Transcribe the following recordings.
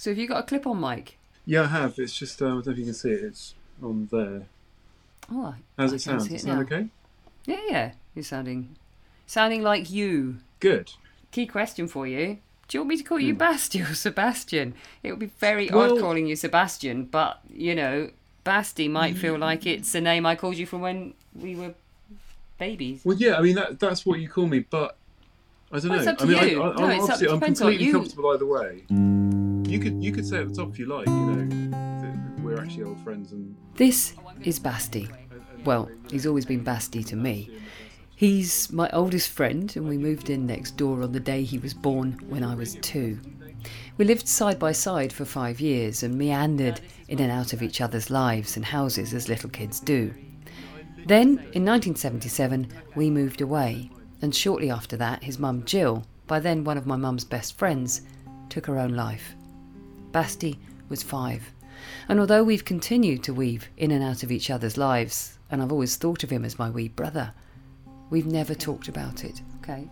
So have you got a clip-on mic? Yeah, I have. It's just uh, I don't know if you can see it. It's on there. Oh, I- How's I it can sound? see Does it it sound okay? Yeah, yeah. You're sounding, sounding like you. Good. Key question for you. Do you want me to call you hmm. Bastie or Sebastian? It would be very. Well- odd calling you Sebastian, but you know, Bastie might feel mm. like it's a name I called you from when we were babies. Well, yeah. I mean, that that's what you call me, but I don't Well, it's know. up to I mean, you. I, I, No, I'm it's up- obviously I'm completely you- comfortable either way. Mm. You could you could say at the top if you like. You know, we're actually old friends and. This is Bastie. Well, he's always been Bastie to me. He's my oldest friend, and we moved in next door on the day he was born when I was two. We lived side by side for five years and meandered in and out of each other's lives and houses as little kids do. Then, in 1977, we moved away, and shortly after that, his mum Jill, by then one of my mum's best friends, took her own life. Bastie was five. And although we've continued to weave in and out of each other's lives, and I've always thought of him as my wee brother, we've never talked about it. Okay.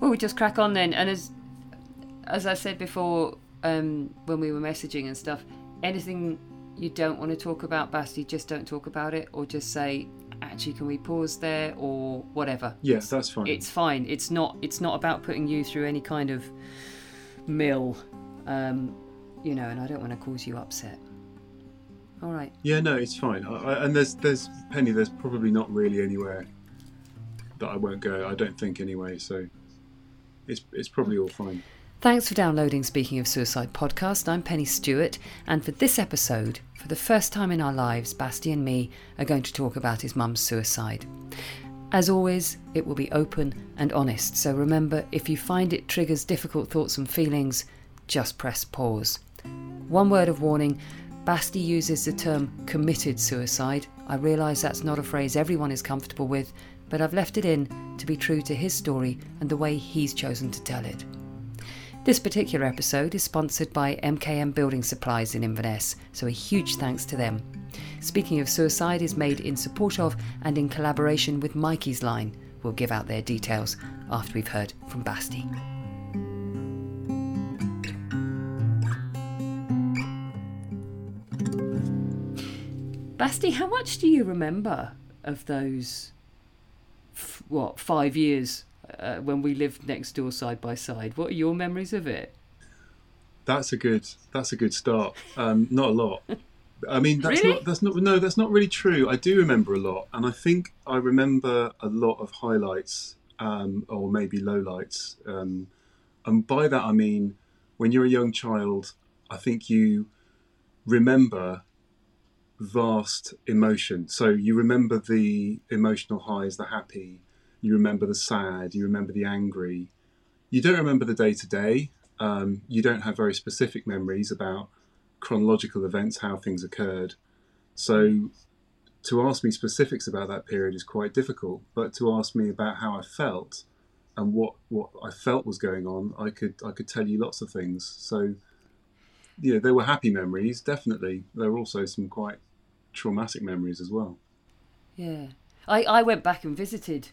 Well, we just crack on then. And as as I said before, um, when we were messaging and stuff, anything you don't want to talk about, Bastie, just don't talk about it, or just say, actually, can we pause there, or whatever. Yes, that's fine. It's fine. It's not. It's not about putting you through any kind of mill, um, you know. And I don't want to cause you upset. All right. Yeah, no, it's fine. I, I, and there's there's Pennie. There's probably not really anywhere that I won't go. I don't think anyway. So it's it's probably all fine. Thanks for downloading Speaking of Suicide podcast. I'm Pennie Stewart, and for this episode, for the first time in our lives, Bastie and me are going to talk about his mum's suicide. As always, it will be open and honest, so remember if you find it triggers difficult thoughts and feelings, just press pause. One word of warning Bastie uses the term committed suicide. I realise that's not a phrase everyone is comfortable with, but I've left it in to be true to his story and the way he's chosen to tell it. This particular episode is sponsored by MKM Building Supplies in Inverness, so a huge thanks to them. Speaking of Suicide is made in support of and in collaboration with Mikey's Line. We'll give out their details after we've heard from Bastie. Bastie, how much do you remember of those, f- what, five years uh, when we lived next door side by side? What are your memories of it? That's a good that's a good start. Um, not a lot. I mean, that's Really? not that's not no, that's not really true. I do remember a lot, and I think I remember a lot of highlights um, or maybe lowlights. Um, and by that I mean, when you're a young child, I think you remember vast emotion. So you remember the emotional highs, the happy. You remember the sad. You remember the angry. You don't remember the day to day. Um, You don't have very specific memories about chronological events, how things occurred. So to ask me specifics about that period is quite difficult. But to ask me about how I felt and what what I felt was going on, I could I could tell you lots of things. So yeah, there were happy memories, definitely. There were also some quite traumatic memories as well. Yeah. I, I went back and visited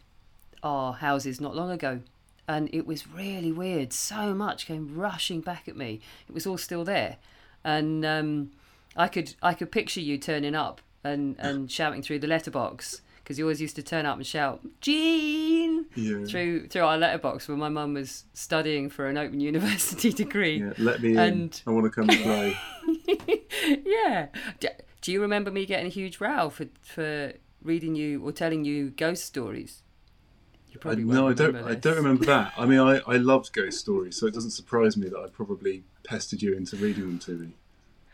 our houses not long ago and it was really weird. So much came rushing back at me. It was all still there. And um, I could I could picture you turning up and, and shouting through the letterbox because you always used to turn up and shout Jean Yeah. through through our letterbox when my mum was studying for an open university degree. Yeah, let me in. I want to come and play. yeah. Do, you remember me getting a huge row for for reading you or telling you ghost stories? You I, probably no, I don't. remember I don't remember that. I mean, I, I loved ghost stories, so it doesn't surprise me that I probably pestered you into reading them to me.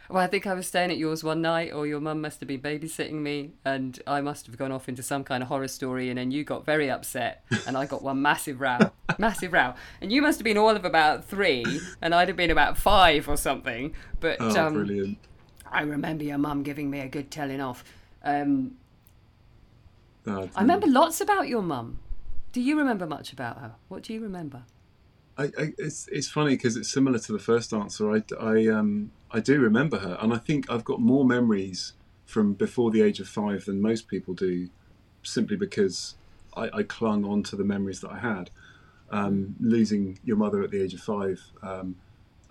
Well, I think I was staying at yours one night, or your mum must have been babysitting me, and I must have gone off into some kind of horror story, and then you got very upset, and I got one massive row, massive row, and you must have been all of about three, and I'd have been about five or something. But Oh, um, brilliant! I remember your mum giving me a good telling off. Um, Oh, I remember lots about your mum. Do you remember much about her? What do you remember? I, I, it's it's funny because it's similar to the first answer. I, I um I do remember her, and I think I've got more memories from before the age of five than most people do, simply because I, I clung on to the memories that I had. Um, losing your mother at the age of five, um,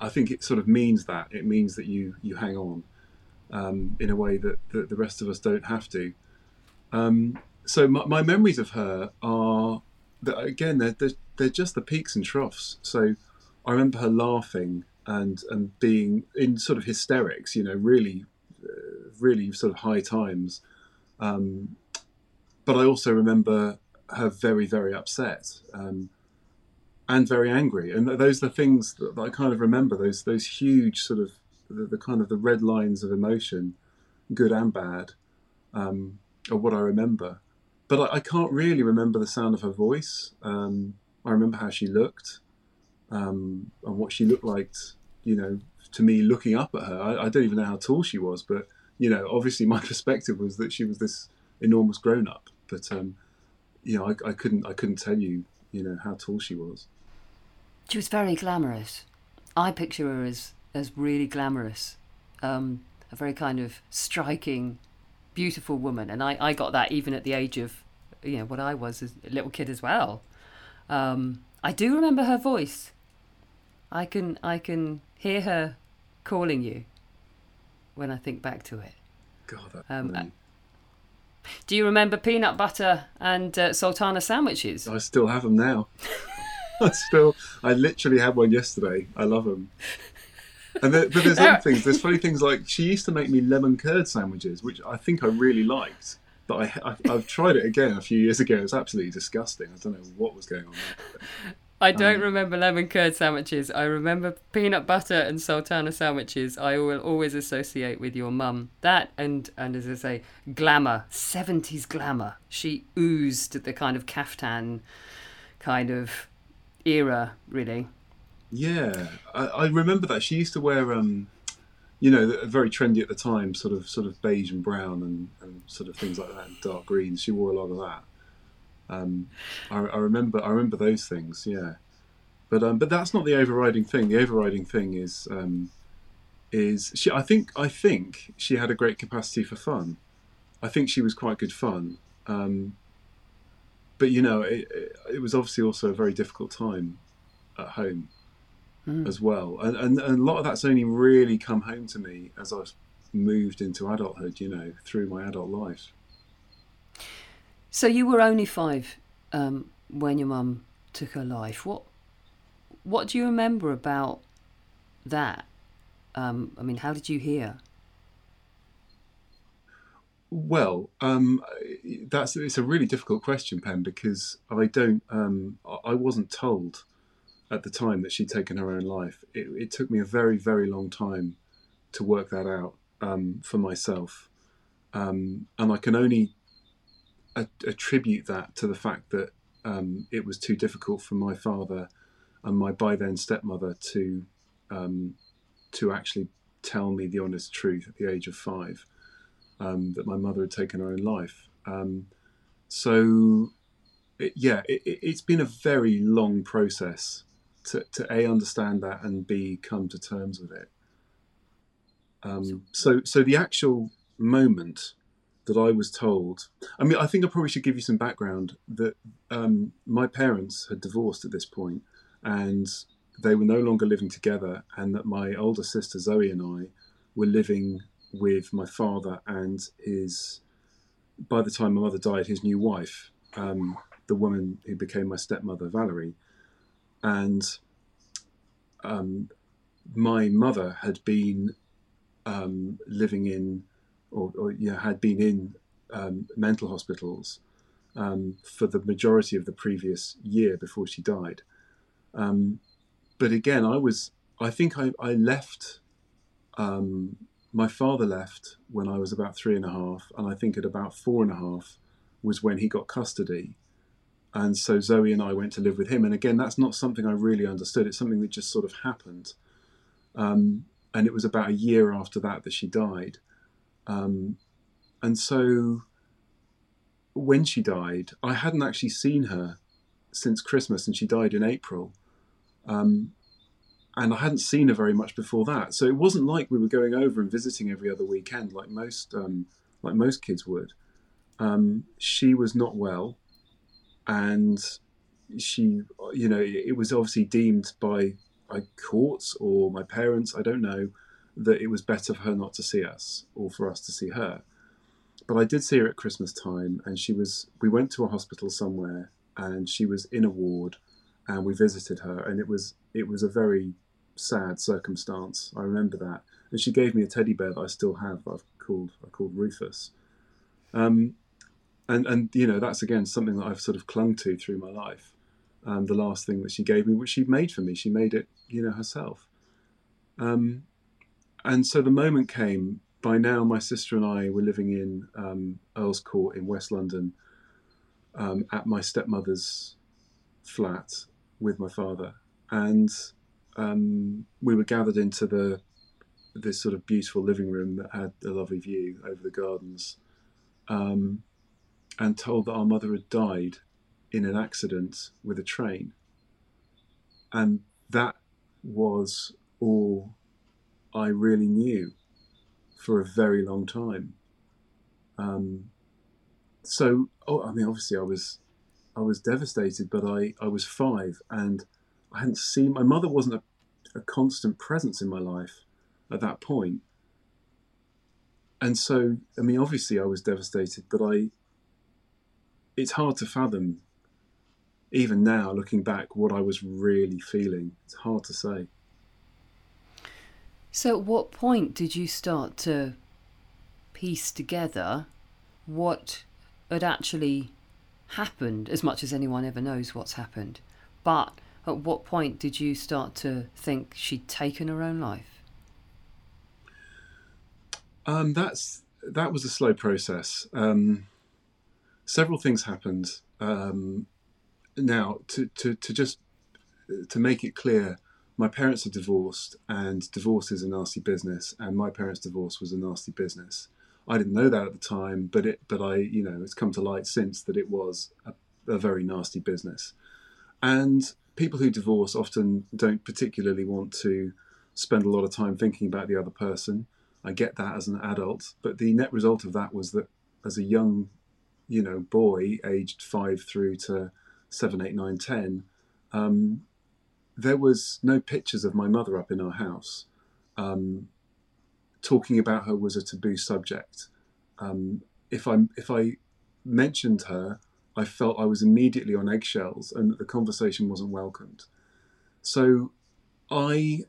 I think it sort of means that it means that you you hang on um, in a way that, that the rest of us don't have to. Um, so my, my, memories of her are that again they're, they're, they're just the peaks and troughs. So I remember her laughing and and being in sort of hysterics, you know, really uh, really sort of high times. Um, but I also remember her very very upset. Um, and very angry. And those are the things that I kind of remember. Those those huge sort of the, the kind of the red lines of emotion, good and bad, um, are what I remember. But I, I, can't really remember the sound of her voice. Um, I remember how she looked um, and what she looked like. You know, to me, looking up at her, I, I don't even know how tall she was, but you know, obviously my perspective was that she was this enormous grown up. But um, you know, I, I couldn't I couldn't tell you you know how tall she was. She was very glamorous. I picture her as as really glamorous, um, a very kind of striking, beautiful woman, and I, I got that even at the age of, you know, what I was as a little kid as well. Um, I do remember her voice. I can I can hear her calling you when I think back to it. God, um, do you remember peanut butter and uh, sultana sandwiches? I still have them now. I still, I literally had one yesterday. I love them. And there, but there's other things. There's funny things like she used to make me lemon curd sandwiches, which I think I really liked. But I, I, have tried it again a few years ago. It's absolutely disgusting. I don't know what was going on there. I don't um, remember lemon curd sandwiches. I remember peanut butter and sultana sandwiches. I will always associate with your mum. That and and as I say, glamour, seventies glamour. She oozed the kind of caftan, kind of era, really. Yeah, I, I, remember that she used to wear, um, you know, very trendy at the time, sort of sort of beige and brown and, and sort of things like that, dark greens. She wore a lot of that. Um, I, I, remember, I remember those things. Yeah, but um, but that's not the overriding thing. The overriding thing is um, is she. I think I think she had a great capacity for fun. I think she was quite good fun. Um, but you know, it, it, was obviously also a very difficult time at home mm. as well, and, and, and a lot of that's only really come home to me as I've moved into adulthood. You know, through my adult life. So you were only five um, when your mum took her life. What what do you remember about that? Um, I mean, how did you hear? Well, um, that's it's a really difficult question, Pen, because I don't, um, I wasn't told at the time that she'd taken her own life. It, it took me a very, very long time to work that out um, for myself, um, and I can only a- attribute that to the fact that um, it was too difficult for my father and my by then stepmother to um, to actually tell me the honest truth at the age of five um, that my mother had taken her own life. Um, so, it, yeah, it, has been a very long process to, to a understand that and b come to terms with it. Um, so, so the actual moment that I was told, I mean, I think I probably should give you some background that um, my parents had divorced at this point, and they were no longer living together, and that my older sister Zoe and I were living with my father and his, by the time my mother died, his new wife, um, the woman who became my stepmother, Valerie. And um, my mother had been um, living in, or, or yeah, had been in um, mental hospitals um, for the majority of the previous year before she died. Um, but again, I was, I think I, I left um, my father left when I was about three and a half, and I think at about four and a half was when he got custody. And so Zoe and I went to live with him. And again, that's not something I really understood. It's something that just sort of happened. Um, and it was about a year after that that she died. Um, and so when she died, I hadn't actually seen her since Christmas, and she died in April. Um, and I hadn't seen her very much before that. So it wasn't like we were going over and visiting every other weekend like most um, like most kids would. Um, she was not well, and she, you know, it was obviously deemed by I caught or my parents, I don't know, that it was better for her not to see us or for us to see her. But I did see her at Christmas time, and she was. We went to a hospital somewhere, and she was in a ward, and we visited her, and it was it was a very sad circumstance. I remember that, and she gave me a teddy bear that I still have. I've called I called Rufus. Um, and and you know that's again something that I've sort of clung to through my life. Um, the last thing that she gave me, which she made for me, she made it, you know, herself. Um, and so the moment came. By now, my sister and I were living in um, Earl's Court in West London, um, at my stepmother's flat with my father, and um, we were gathered into the this sort of beautiful living room that had a lovely view over the gardens, um, and told that our mother had died in an accident with a train. And that was all I really knew for a very long time. Um, so, oh, I mean, obviously, I was, I was devastated, but I, I was five, and I hadn't seen my mother wasn't a, a constant presence in my life at that point. And so, I mean, obviously, I was devastated, but I, it's hard to fathom, even now, looking back, what I was really feeling. It's hard to say. So, at what point did you start to piece together what had actually happened, as much as anyone ever knows what's happened? But at what point did you start to think she'd taken her own life? Um, that's that was a slow process. Um, several things happened. Um, now, to, to, to just to make it clear, my parents are divorced, and divorce is a nasty business, and my parents' divorce was a nasty business. I didn't know that at the time, but it, but I, you know, it's come to light since that it was a, a very nasty business, and people who divorce often don't particularly want to spend a lot of time thinking about the other person. I get that as an adult, but the net result of that was that as a young, you know, boy aged five through to seven, eight, nine, ten, um, there was no pictures of my mother up in our house. Um, talking about her was a taboo subject. Um, if I if I mentioned her, I felt I was immediately on eggshells and the conversation wasn't welcomed. So I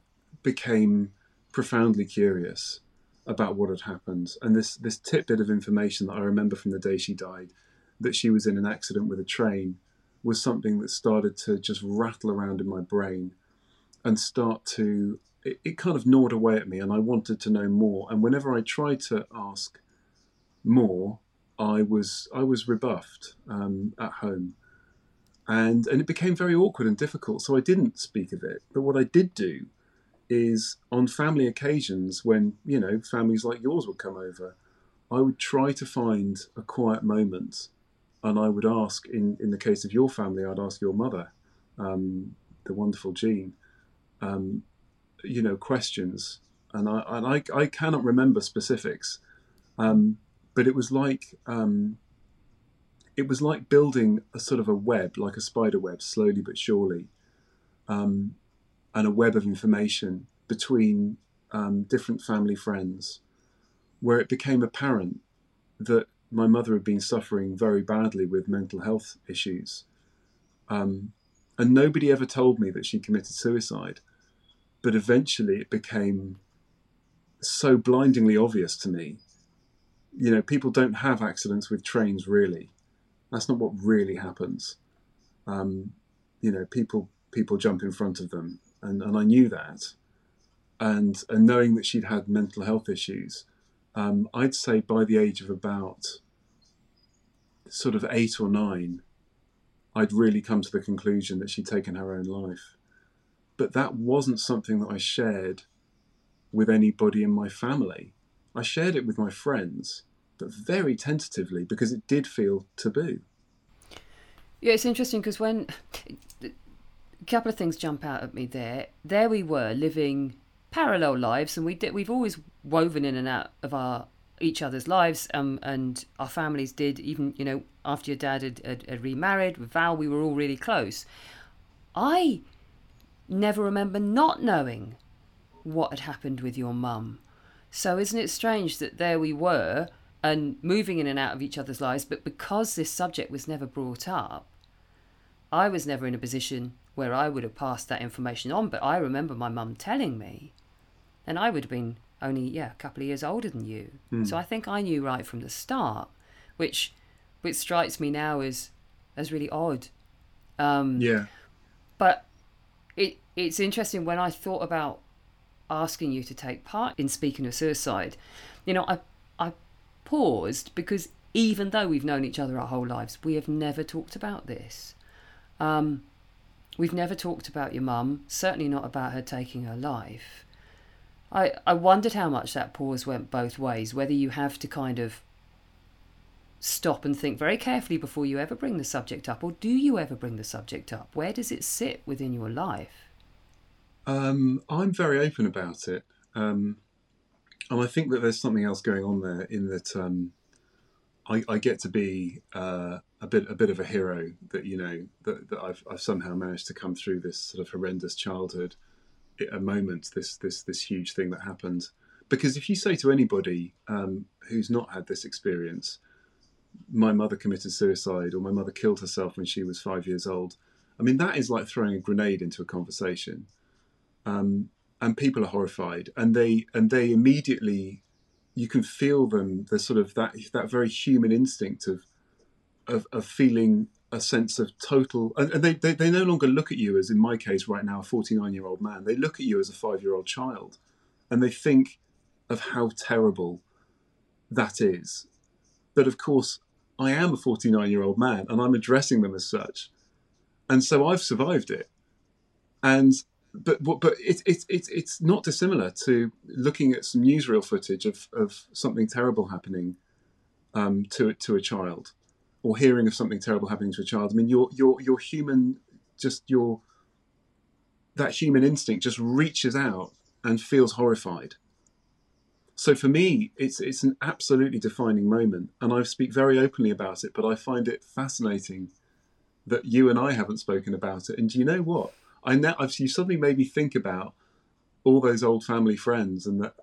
became profoundly curious about what had happened. And this, this tidbit of information that I remember from the day she died, that she was in an accident with a train, was something that started to just rattle around in my brain and start to, it, it kind of gnawed away at me. And I wanted to know more. And whenever I tried to ask more, I was I was rebuffed um, at home, and and it became very awkward and difficult. So I didn't speak of it. But what I did do is on family occasions when you know families like yours would come over, I would try to find a quiet moment, and I would ask in in the case of your family, I'd ask your mother, um, the wonderful Jean, um, you know questions, and I and I, I cannot remember specifics. Um, but it was like um, it was like building a sort of a web, like a spider web, slowly but surely, um, and a web of information between um, different family friends, where it became apparent that my mother had been suffering very badly with mental health issues. Um, and nobody ever told me that she committed suicide. But eventually it became so blindingly obvious to me you know, people don't have accidents with trains really. That's not what really happens. Um, you know, people people jump in front of them, and, and I knew that. And and knowing that she'd had mental health issues, um, I'd say by the age of about sort of eight or nine, I'd really come to the conclusion that she'd taken her own life. But that wasn't something that I shared with anybody in my family. I shared it with my friends, but very tentatively because it did feel taboo. Yeah, it's interesting because when a couple of things jump out at me there. There we were living parallel lives, and we did. We've always woven in and out of our each other's lives, um, and our families did. Even you know after your dad had, had, had remarried with Val, we were all really close. I never remember not knowing what had happened with your mum. So isn't it strange that there we were and moving in and out of each other's lives, but because this subject was never brought up, I was never in a position where I would have passed that information on. But I remember my mum telling me, and I would have been only yeah a couple of years older than you. Mm. So I think I knew right from the start, which which strikes me now as as really odd. Um, yeah. But it it's interesting when I thought about asking you to take part in speaking of suicide. You know, I I paused because even though we've known each other our whole lives, we have never talked about this. Um, we've never talked about your mum, certainly not about her taking her life. I, I wondered how much that pause went both ways, whether you have to kind of stop and think very carefully before you ever bring the subject up, or do you ever bring the subject up? Where does it sit within your life? Um, I'm very open about it. Um, and I think that there's something else going on there in that um, I, I, get to be uh, a bit a bit of a hero that you know that, that I've, I've somehow managed to come through this sort of horrendous childhood a moment this this this huge thing that happened. Because if you say to anybody um, who's not had this experience my mother committed suicide or my mother killed herself when she was five years old i mean that is like throwing a grenade into a conversation. Um, and people are horrified and they and they immediately you can feel them the sort of that that very human instinct of of, of feeling a sense of total and, they, they, they no longer look at you as in my case right now a 49 year old man. They look at you as a five year old child and they think of how terrible that is. But of course i am a 49 year old man and i'm addressing them as such. And so i've survived it. And but but it's it's it's it's not dissimilar to looking at some newsreel footage of of something terrible happening um, to to a child, or hearing of something terrible happening to a child. I mean, your your your human just your that human instinct just reaches out and feels horrified. So for me, it's it's an absolutely defining moment, and I speak very openly about it. But I find it fascinating that you and I haven't spoken about it. And do you know what? I now you suddenly made me think about all those old family friends, and that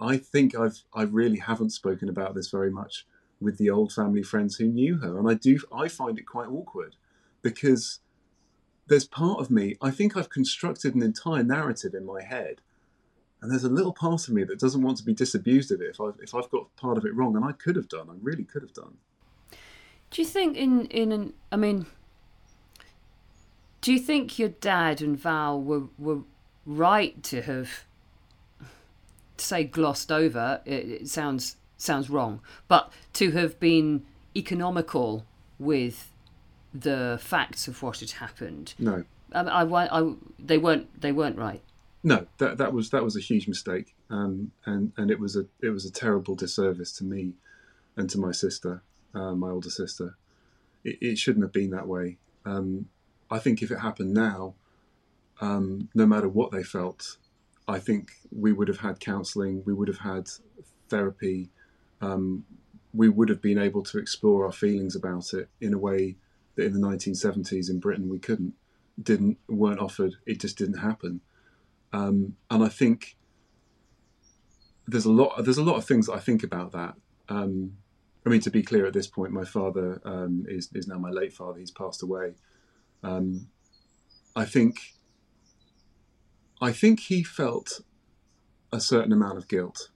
I think I've I really haven't spoken about this very much with the old family friends who knew her, and I do I find it quite awkward because there's part of me I think I've constructed an entire narrative in my head, and there's a little part of me that doesn't want to be disabused of it if I've if I've got part of it wrong, and I could have done, I really could have done. Do you think in in an I mean do you think your dad and Val were were right to have say glossed over? It, it sounds sounds wrong, but to have been economical with the facts of what had happened. No, I, I, I, they weren't they weren't right. No, that that was that was a huge mistake, um, and and it was a it was a terrible disservice to me and to my sister, uh, my older sister. It, it, shouldn't have been that way. Um, I think if it happened now, um, no matter what they felt, I think we would have had counselling, we would have had therapy, um, we would have been able to explore our feelings about it in a way that in the 1970s in Britain we couldn't, didn't, weren't offered. It just didn't happen. Um, and I think there's a lot. There's a lot of things I think about that. Um, I mean, to be clear, at this point, my father um, is is now my late father. He's passed away, um, I think I think he felt a certain amount of guilt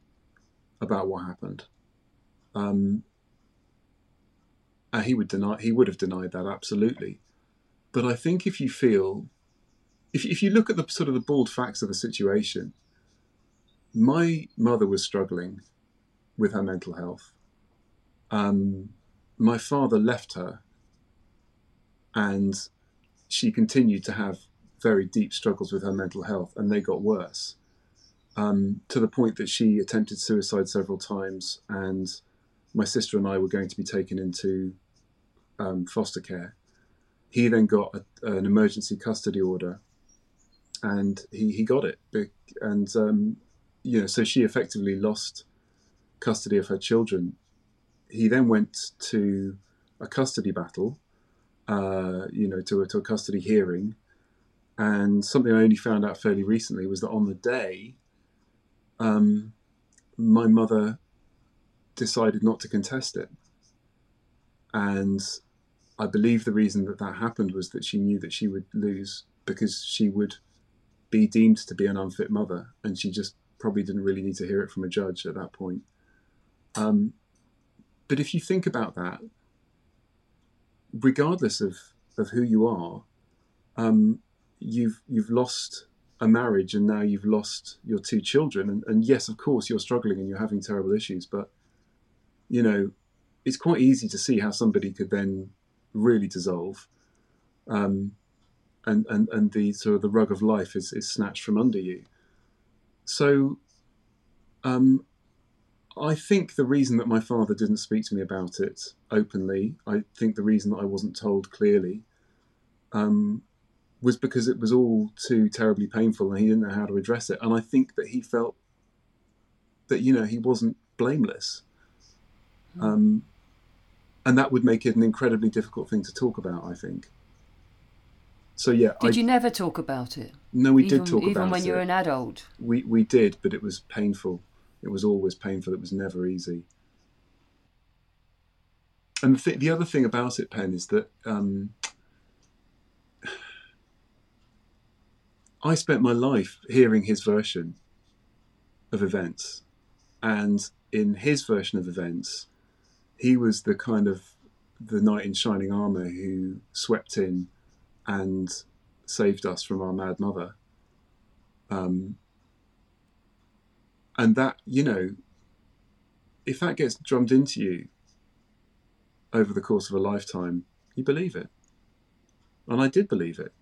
about what happened. Um, he would deny he would have denied that absolutely. But I think if you feel if if you look at the sort of the bald facts of the situation, my mother was struggling with her mental health. Um, my father left her and she continued to have very deep struggles with her mental health, and they got worse um, to the point that she attempted suicide several times. And my sister and I were going to be taken into um, foster care. He then got a, an emergency custody order, and he, he got it. And um, you know, so she effectively lost custody of her children. He then went to a custody battle uh, you know, to a, to a custody hearing, And something I only found out fairly recently was that on the day, um, my mother decided not to contest it. And I believe the reason that that happened was that she knew that she would lose because she would be deemed to be an unfit mother, and she just probably didn't really need to hear it from a judge at that point. Um, but if you think about that, regardless of, of who you are, um, you've you've lost a marriage and now you've lost your two children. And, and yes, of course, you're struggling and you're having terrible issues, but you know, it's quite easy to see how somebody could then really dissolve. Um, and, and, and the sort of the rug of life is, is snatched from under you. So um, I think the reason that my father didn't speak to me about it openly, I think the reason that I wasn't told clearly, um, was because it was all too terribly painful and he didn't know how to address it. And I think that he felt that, you know, he wasn't blameless. Mm. Um, and that would make it an incredibly difficult thing to talk about, I think. So yeah. Did I, you never talk about it? No, we even, did talk about it. Even when you were an adult? We, we did, but it was painful. It was always painful. It was never easy. And the, th- the other thing about it, Pen, is that um, I spent my life hearing his version of events. And in his version of events, he was the kind of the knight in shining armor who swept in and saved us from our mad mother. Um, and that, you know, if that gets drummed into you over the course of a lifetime, you believe it. And I did believe it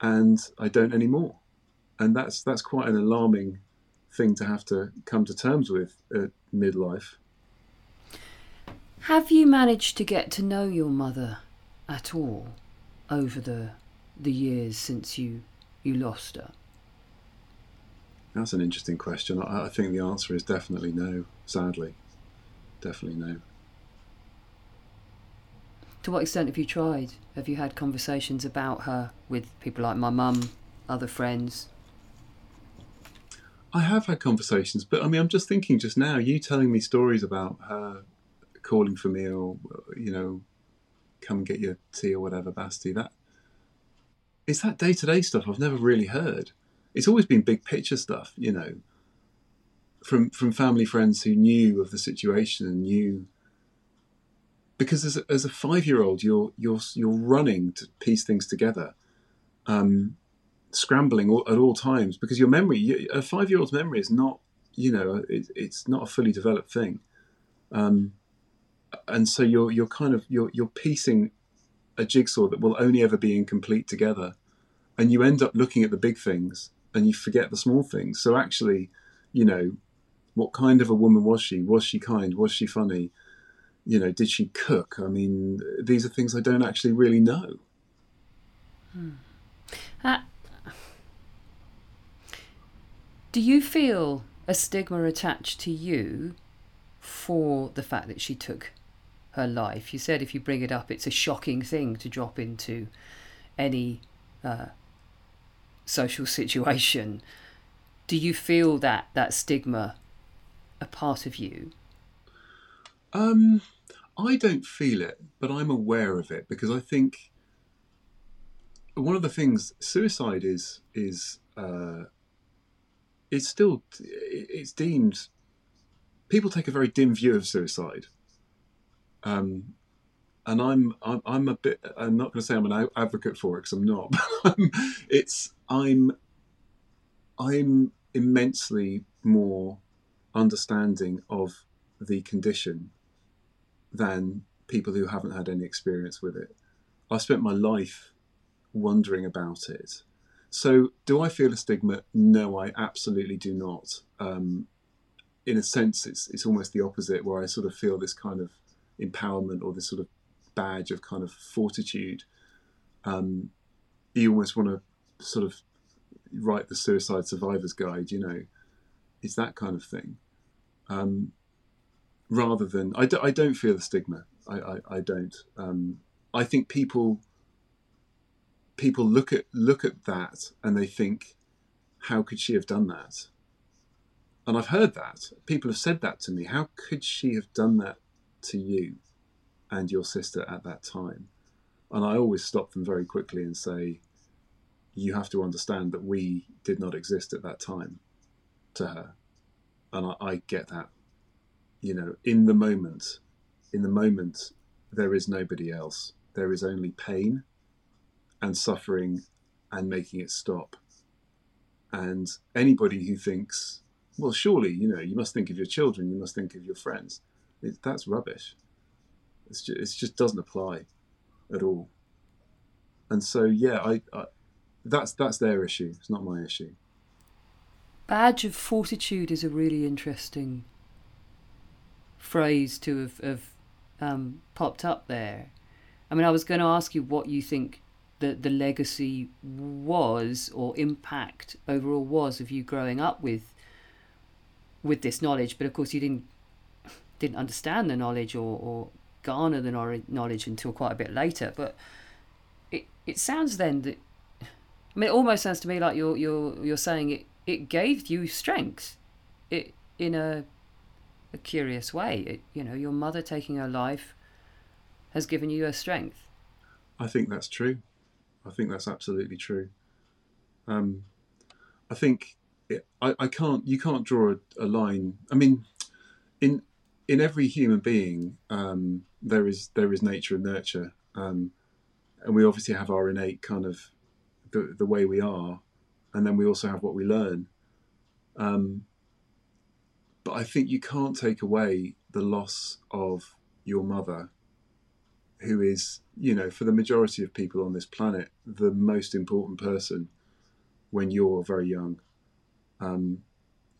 and I don't anymore. And that's that's quite an alarming thing to have to come to terms with at midlife. Have you managed to get to know your mother at all over the the years since you you lost her? That's an interesting question. I, I think the answer is definitely no. Sadly, definitely no. To what extent have you tried? Have you had conversations about her with people like my mum, other friends? I have had conversations, but I mean, I'm just thinking just now, you telling me stories about her calling for me or, you know, come and get your tea or whatever, Bastie, that it's that day to day stuff I've never really heard. It's always been big picture stuff, you know, from from family friends who knew of the situation and knew because as a, as a five year old, you're you're you're running to piece things together, um, scrambling all, at all times because your memory, a five year old's memory, is not you know it, it's not a fully developed thing, um, and so you're you're kind of you're you're piecing a jigsaw that will only ever be incomplete together, and you end up looking at the big things and you forget the small things. So actually, you know, what kind of a woman was she? Was she kind? Was she funny? you know, did she cook? I mean, these are things I don't actually really know. Hmm. Uh, do you feel a stigma attached to you for the fact that she took her life? You said if you bring it up, it's a shocking thing to drop into any uh, social situation. Do you feel that that stigma a part of you? Um, I don't feel it, but I'm aware of it because I think one of the things suicide is is uh, it's still it's deemed people take a very dim view of suicide. Um, and I'm, I'm I'm a bit I'm not going to say I'm an advocate for it because I'm not. it's I'm I'm immensely more understanding of the condition than people who haven't had any experience with it. I spent my life wondering about it. So, do I feel a stigma? No, I absolutely do not. Um, in a sense, it's it's almost the opposite, where I sort of feel this kind of empowerment or this sort of badge of kind of fortitude. Um, you almost want to sort of write the suicide survivors guide, you know, it's that kind of thing. Um, rather than I, do, I don't feel the stigma. I, I, I don't. Um, I think people people look at look at that and they think, how could she have done that? And I've heard that people have said that to me. How could she have done that to you and your sister at that time? And I always stop them very quickly and say, you have to understand that we did not exist at that time to her. And I, I get that. You know, in the moment, in the moment, there is nobody else. There is only pain and suffering and making it stop. And anybody who thinks, well, surely, you know, you must think of your children, you must think of your friends, it, that's rubbish. It's just, it just doesn't apply at all. And so, yeah, I, I that's that's their issue. It's not my issue. Badge of fortitude is a really interesting phrase to have, have um, popped up there. I mean, I was going to ask you what you think the the legacy was or impact overall was of you growing up with with this knowledge, but of course you didn't didn't understand the knowledge or, or garner the knowledge until quite a bit later. But it it sounds then that I mean, it almost sounds to me like you're you're you're saying it it gave you strength, it in a a curious way. It, you know, your mother taking her life has given you a strength. I think that's true. I think that's absolutely true. Um, I think it, I, I can't. You can't draw a, a, line. I mean, in in every human being, um, there is there is nature and nurture, um, and we obviously have our innate kind of the the way we are, and then we also have what we learn. Um, but I think you can't take away the loss of your mother who is, you know, for the majority of people on this planet, the most important person when you're very young. Um,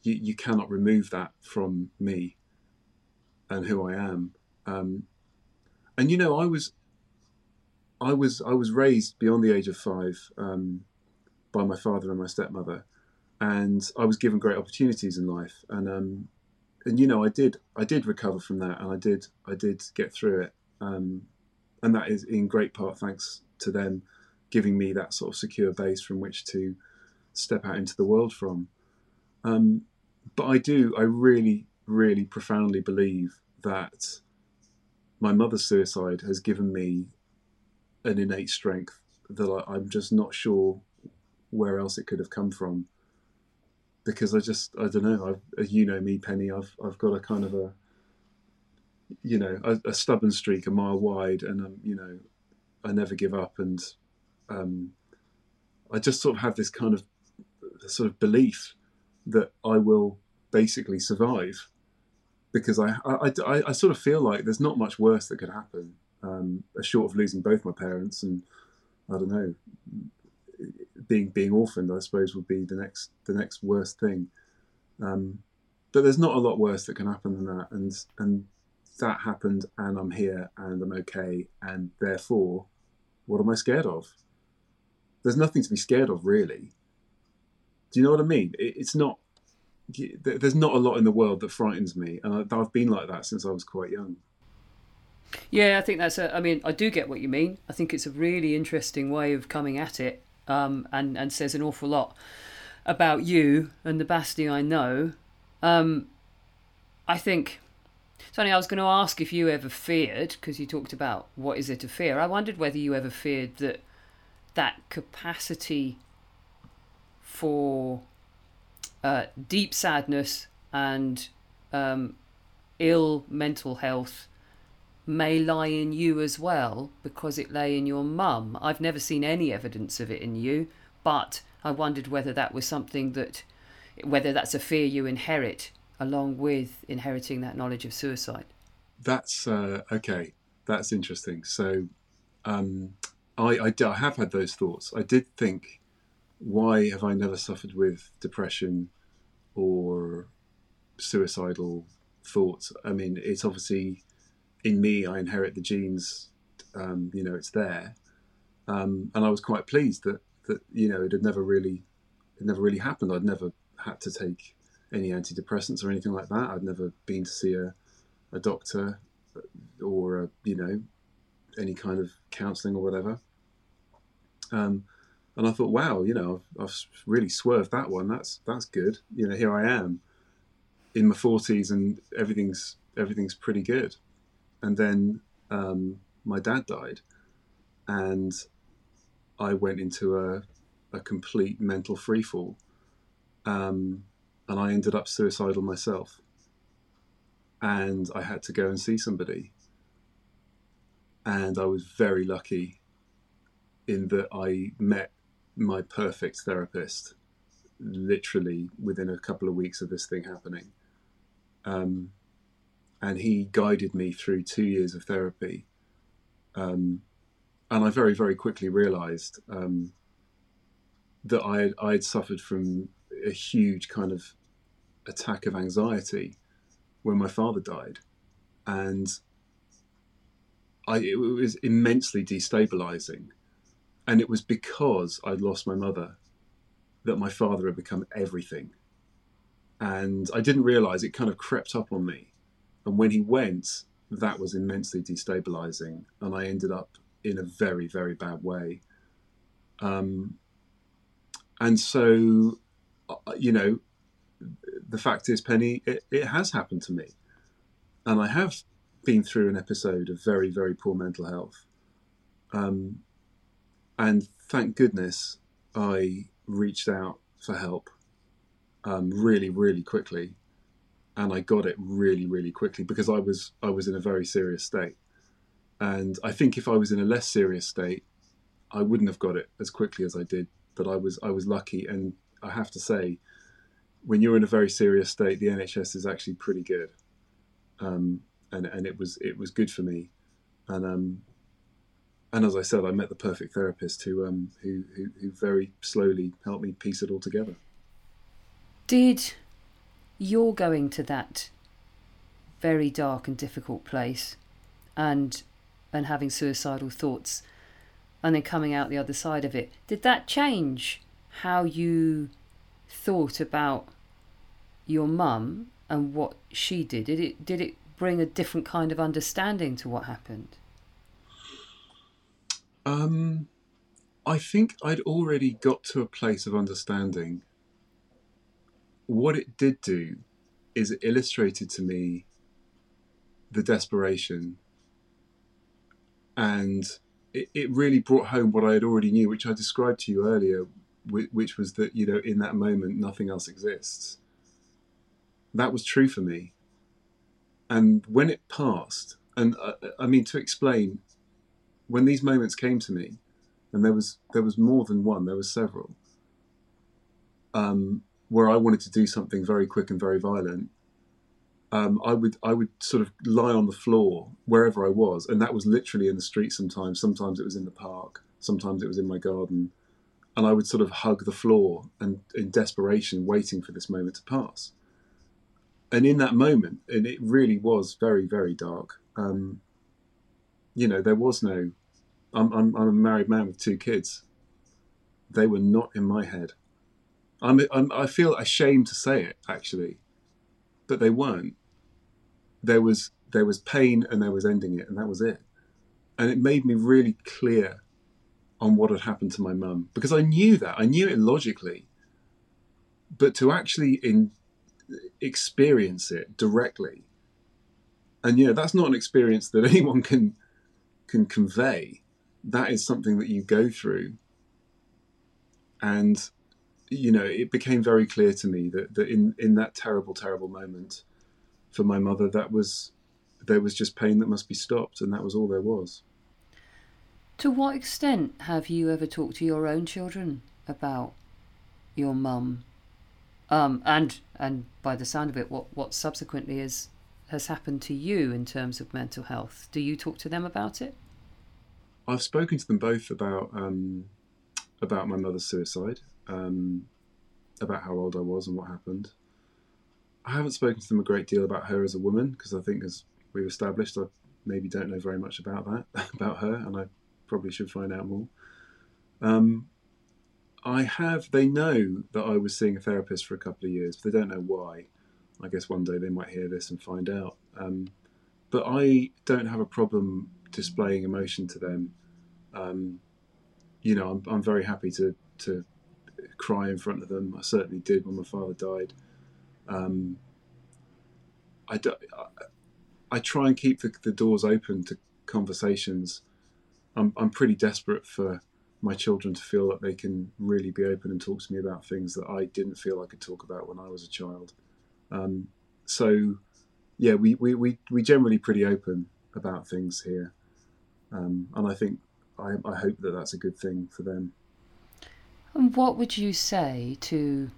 you, you cannot remove that from me and who I am. Um, and you know, I was, I was, I was raised beyond the age of five um, by my father and my stepmother, and I was given great opportunities in life. And um, and you know, I did, I did recover from that, and I did, I did get through it. Um, and that is in great part thanks to them giving me that sort of secure base from which to step out into the world from. Um, but I do, I really, really profoundly believe that my mother's suicide has given me an innate strength that I, am just not sure where else it could have come from. Because I just, I don't know. I've, you know me, Pennie. I've, I've got a kind of a, you know, a, a, stubborn streak a mile wide, and um, you know, I never give up, and um, I just sort of have this kind of sort of belief that I will basically survive because I, I, I, I sort of feel like there's not much worse that could happen, um, short of losing both my parents, and I don't know, being being orphaned, I suppose would be the next the next worst thing. Um, but there's not a lot worse that can happen than that, and and that happened and I'm here and I'm okay, and therefore, what am I scared of? There's nothing to be scared of, really. Do you know what I mean? it's not. There's not a lot in the world that frightens me, and I've been like that since I was quite young. Yeah, I think that's a. I mean, I do get what you mean. I think it's a really interesting way of coming at it, um, and and says an awful lot about you and the Bastie I know. Um, I think Sonny, I was going to ask if you ever feared, because you talked about what is it to fear. I wondered whether you ever feared that that capacity for uh, deep sadness and um, ill mental health may lie in you as well because it lay in your mum. I've never seen any evidence of it in you, but I wondered whether that was something that, whether that's a fear you inherit along with inheriting that knowledge of suicide? That's uh, okay. That's interesting. So, um, I, I, I have had those thoughts. I did think, why have I never suffered with depression or suicidal thoughts? I mean, it's obviously in me. I inherit the genes. Um, you know, it's there, um, and I was quite pleased that that you know it had never really, it never really happened. I'd never had to take any antidepressants or anything like that. I'd never been to see a, a doctor or a, you know any kind of counselling or whatever. Um, and I thought, wow, you know, I've, I've, really swerved that one. That's that's good. You know, here I am in my forties, and everything's everything's pretty good. And then um, my dad died, and I went into a, a complete mental freefall, um, and I ended up suicidal myself. And I had to go and see somebody, and I was very lucky in that I met my perfect therapist literally within a couple of weeks of this thing happening. Um, and he guided me through two years of therapy. Um, and I very, very quickly realized um, that I had, I had suffered from a huge kind of attack of anxiety when my father died. And I, it was immensely destabilizing and it was because I'd lost my mother that my father had become everything. And I didn't realize it kind of crept up on me. And when he went, that was immensely destabilizing. And I ended up in a very, very bad way. Um, and so, uh, you know, the fact is, Pennie, it, it has happened to me. And I have been through an episode of very, very poor mental health. Um, and thank goodness I reached out for help um, really, really quickly, and I got it really, really quickly because I was I was in a very serious state, and I think if I was in a less serious state, I wouldn't have got it as quickly as I did. But I was I was lucky, and I have to say, when you're in a very serious state, the NHS is actually pretty good, um, and and it was it was good for me, and um, and as I said, I met the perfect therapist who, um, who, who, who very slowly helped me piece it all together. Did your going to that very dark and difficult place, and and having suicidal thoughts, and then coming out the other side of it, did that change how you thought about your mum and what she did? Did it did it bring a different kind of understanding to what happened? Um, I think I'd already got to a place of understanding. What it did do is it illustrated to me the desperation and it, it really brought home what I had already knew, which I described to you earlier, which was that, you know, in that moment, nothing else exists. That was true for me. And when it passed, and uh, I mean, to explain, when these moments came to me, and there was there was more than one, there was several, um, where I wanted to do something very quick and very violent. Um, I would I would sort of lie on the floor wherever I was, and that was literally in the street. Sometimes, sometimes it was in the park, sometimes it was in my garden, and I would sort of hug the floor and in desperation, waiting for this moment to pass. And in that moment, and it really was very very dark. Um, you know, there was no. I'm, I'm, I'm a married man with two kids. They were not in my head. I'm, I'm, I feel ashamed to say it, actually, but they weren't. There was there was pain and there was ending it, and that was it. And it made me really clear on what had happened to my mum because I knew that I knew it logically, but to actually in experience it directly, and you know that's not an experience that anyone can can convey, that is something that you go through. And, you know, it became very clear to me that, that in, in that terrible, terrible moment for my mother, that was there was just pain that must be stopped, and that was all there was. To what extent have you ever talked to your own children about your mum? Um, and and by the sound of it, what, what subsequently has has happened to you in terms of mental health? Do you talk to them about it? I've spoken to them both about um, about my mother's suicide, um, about how old I was and what happened. I haven't spoken to them a great deal about her as a woman because I think, as we've established, I maybe don't know very much about that about her, and I probably should find out more. Um, I have. They know that I was seeing a therapist for a couple of years, but they don't know why. I guess one day they might hear this and find out. Um, but I don't have a problem displaying emotion to them. Um, you know, I'm, I'm very happy to to cry in front of them. I certainly did when my father died. Um, I, do, I, I try and keep the, the doors open to conversations. I'm, I'm pretty desperate for my children to feel that they can really be open and talk to me about things that I didn't feel I could talk about when I was a child. Um, so, yeah, we, we, we, we generally pretty open about things here. Um, and I think, I, I hope that that's a good thing for them. And what would you say to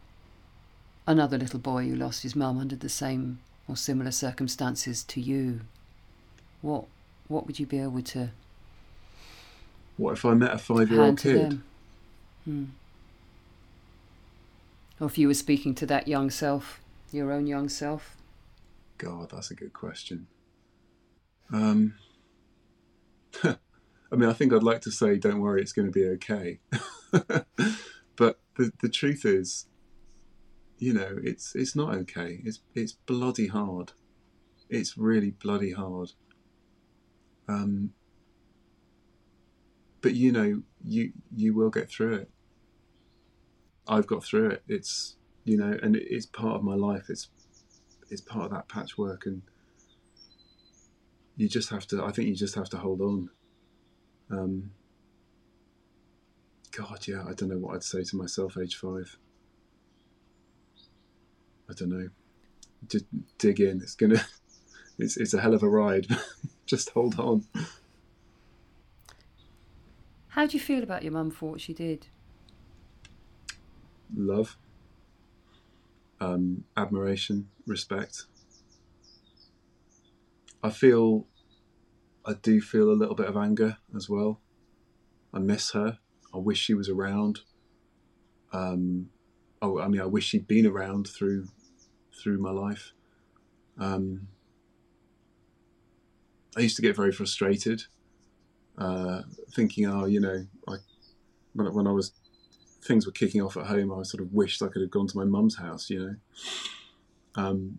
another little boy who lost his mum under the same or similar circumstances to you? What what would you be able to? What if I met a five-year-old kid? Hmm. Or if you were speaking to that young self, your own young self? God, that's a good question. Um, I mean, I think I'd like to say, "Don't worry, it's going to be okay," but the the truth is, you know, it's it's not okay. It's it's bloody hard. It's really bloody hard. Um, but you know, you you will get through it. I've got through it. It's you know, and it's part of my life. It's it's part of that patchwork, and you just have to. I think you just have to hold on. Um, God, yeah, I don't know what I'd say to myself, age five. I don't know. Just dig in. It's gonna. It's it's a hell of a ride. Just hold on. How do you feel about your mum for what she did? Love. Um, admiration, respect. I feel. I do feel a little bit of anger as well. I miss her. I wish she was around. Um, oh, I mean, I wish she'd been around through through my life. Um, I used to get very frustrated, uh, thinking, oh, you know, I, when, when I was things were kicking off at home, I sort of wished I could have gone to my mum's house, you know. Um,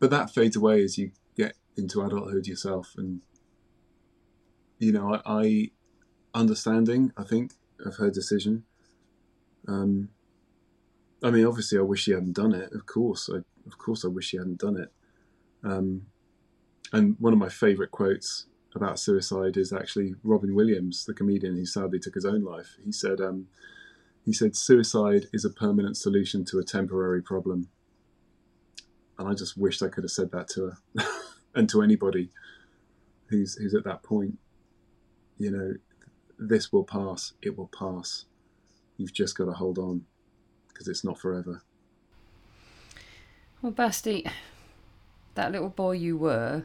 but that fades away as you get into adulthood yourself, and you know, I, I understanding, I think, of her decision. Um, I mean, obviously, I wish she hadn't done it. Of course, I, of course, I wish she hadn't done it. Um, and one of my favourite quotes about suicide is actually Robin Williams, the comedian who sadly took his own life. He said, um, "He said suicide is a permanent solution to a temporary problem." And I just wished I could have said that to her and to anybody who's who's at that point. You know, this will pass. It will pass. You've just got to hold on because it's not forever. Well, Bastie, that little boy you were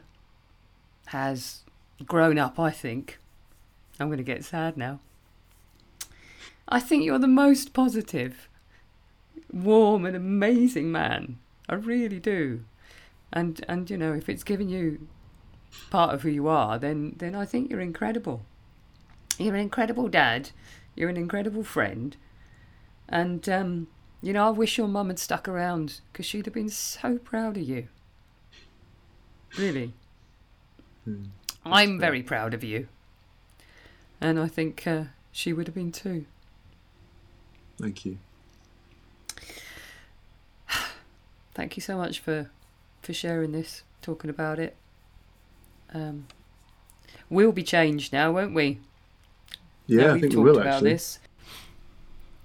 has grown up, I think. I'm going to get sad now. I think you're the most positive, warm, and amazing man. I really do. And and you know, if it's giving you part of who you are, then then I think you're incredible. You're an incredible dad. You're an incredible friend. And um, you know, I wish your mum had stuck around because she'd have been so proud of you. Really. Hmm. I'm very proud of you. And I think uh, she would have been too. Thank you. Thank you so much for for sharing this, talking about it. Um, we'll be changed now, won't we? Yeah, now I think we will about actually. this.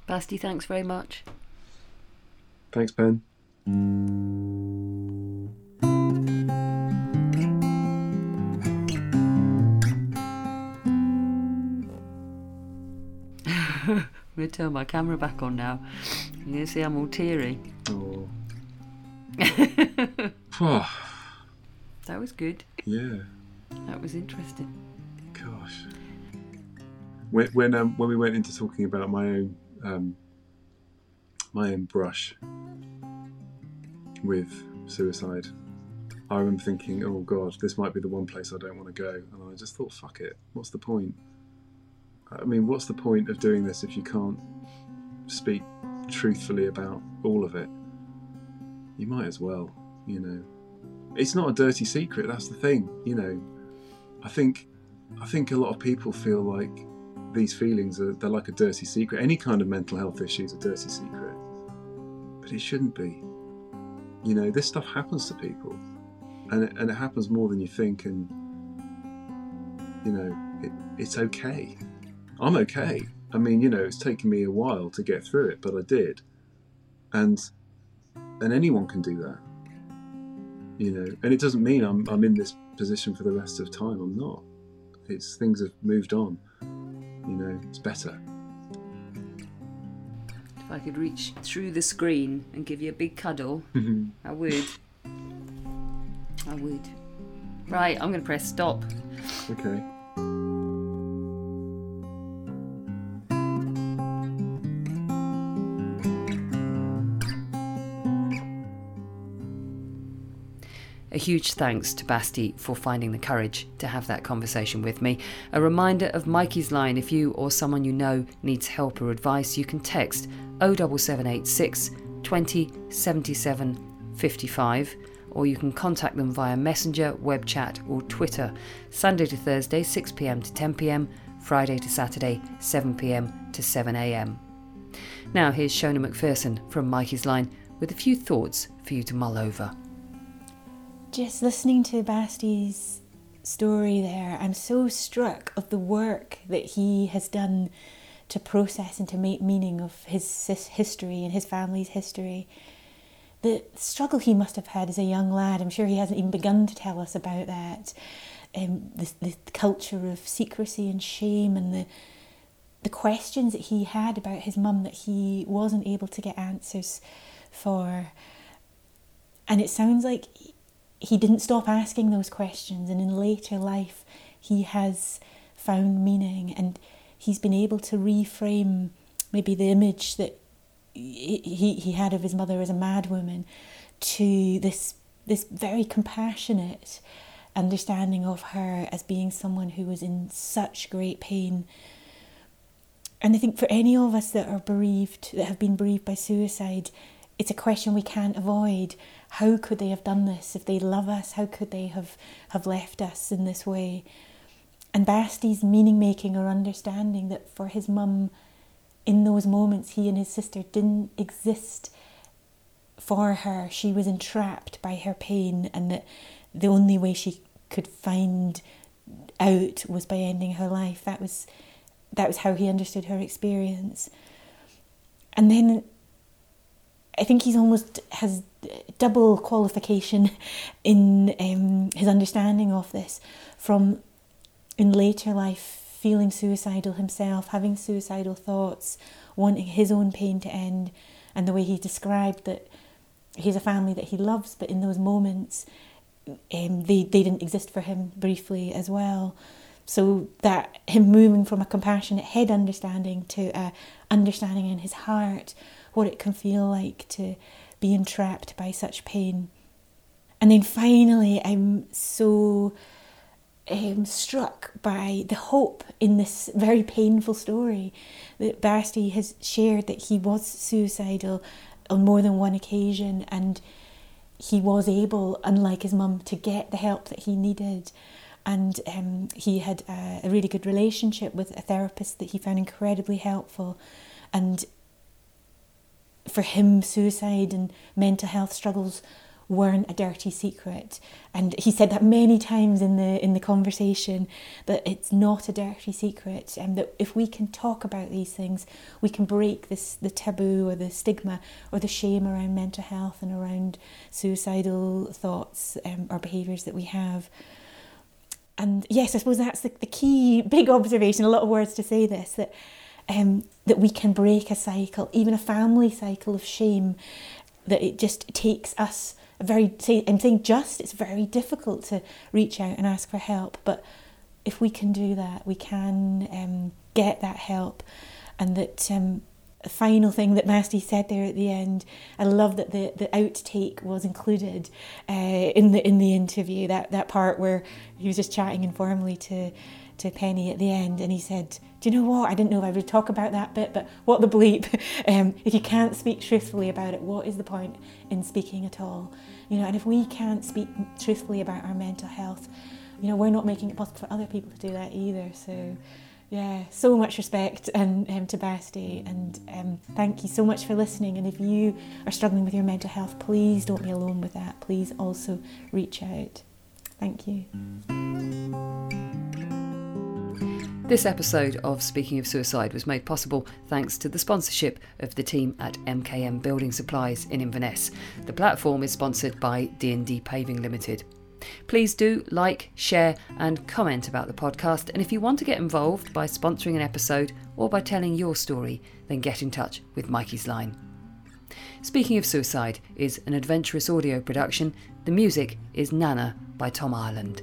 Bastie, thanks very much. Thanks, Ben. I'm going to turn my camera back on now. To see I'm all teary. Oh. That was good. yeah. That was interesting. Gosh. When when um, when we went into talking about my own um, my own brush with suicide, I remember thinking, "Oh God, this might be the one place I don't want to go," and I just thought, "Fuck it, what's the point?" I mean, what's the point of doing this if you can't speak truthfully about all of it? You might as well, you know. It's not a dirty secret. That's the thing, you know. I think, I think a lot of people feel like these feelings are they're like a dirty secret. Any kind of mental health issue is a dirty secret, but it shouldn't be. You know, this stuff happens to people, and it, and it happens more than you think. And you know, it, it's okay. I'm okay. I mean, you know, it's taken me a while to get through it, but I did. And and anyone can do that. You know, and it doesn't mean I'm I'm in this position for the rest of time. I'm not. It's things have moved on. You know, it's better. If I could reach through the screen and give you a big cuddle, mm-hmm. I would. I would. Right, I'm going to press stop. Okay. Huge thanks to Bastie for finding the courage to have that conversation with me. A reminder of Mikey's line if you or someone you know needs help or advice, you can text 07786 20 77 55 or you can contact them via Messenger, web chat, or Twitter. Sunday to Thursday, 6 pm to 10 pm, Friday to Saturday, 7 pm to 7 am. Now, here's Shona McPherson from Mikey's Line with a few thoughts for you to mull over. Just listening to Bastie's story there, I'm so struck of the work that he has done to process and to make meaning of his history and his family's history. The struggle he must have had as a young lad, I'm sure he hasn't even begun to tell us about that. Um, the, the culture of secrecy and shame and the the questions that he had about his mum that he wasn't able to get answers for. And it sounds like he didn't stop asking those questions, and in later life, he has found meaning and he's been able to reframe maybe the image that he, he had of his mother as a madwoman to this this very compassionate understanding of her as being someone who was in such great pain. And I think for any of us that are bereaved, that have been bereaved by suicide, it's a question we can't avoid. How could they have done this? If they love us, how could they have, have left us in this way? And Bastie's meaning making or understanding that for his mum, in those moments, he and his sister didn't exist for her. She was entrapped by her pain, and that the only way she could find out was by ending her life. That was that was how he understood her experience. And then I think he's almost has double qualification in um, his understanding of this from in later life feeling suicidal himself, having suicidal thoughts, wanting his own pain to end, and the way he described that he's a family that he loves, but in those moments, um, they, they didn't exist for him briefly as well. So that him moving from a compassionate head understanding to a understanding in his heart what it can feel like to be entrapped by such pain. And then finally, I'm so um, struck by the hope in this very painful story that Bastie has shared that he was suicidal on more than one occasion and he was able, unlike his mum, to get the help that he needed. And um, he had a, a really good relationship with a therapist that he found incredibly helpful. And for him, suicide and mental health struggles weren't a dirty secret. And he said that many times in the in the conversation that it's not a dirty secret and that if we can talk about these things we can break this the taboo or the stigma or the shame around mental health and around suicidal thoughts um, or behaviors that we have. And yes i suppose that's the, the key big observation a lot of words to say this that um, that we can break a cycle even a family cycle of shame that it just takes us very I'm saying just it's very difficult to reach out and ask for help but if we can do that we can um, get that help. And that um, a final thing that Bastie said there at the end I love that the, the outtake was included uh, in the in the interview. That that part where he was just chatting informally to to Pennie at the end and he said you know what I didn't know if I would talk about that bit but what the bleep um, if you can't speak truthfully about it what is the point in speaking at all you know and if we can't speak truthfully about our mental health you know we're not making it possible for other people to do that either so Yeah, so much respect and um, to Bastie, and um, thank you so much for listening. And if you are struggling with your mental health, please don't be alone with that. Please also reach out. Thank you. This episode of Speaking of Suicide was made possible thanks to the sponsorship of the team at MKM Building Supplies in Inverness. The platform is sponsored by D&D Paving Limited. Please do like, share, and comment about the podcast. And if you want to get involved by sponsoring an episode or by telling your story, then get in touch with Mikey's Line. Speaking of Suicide is an adventurous audio production. The music is Nana by Tom Ireland.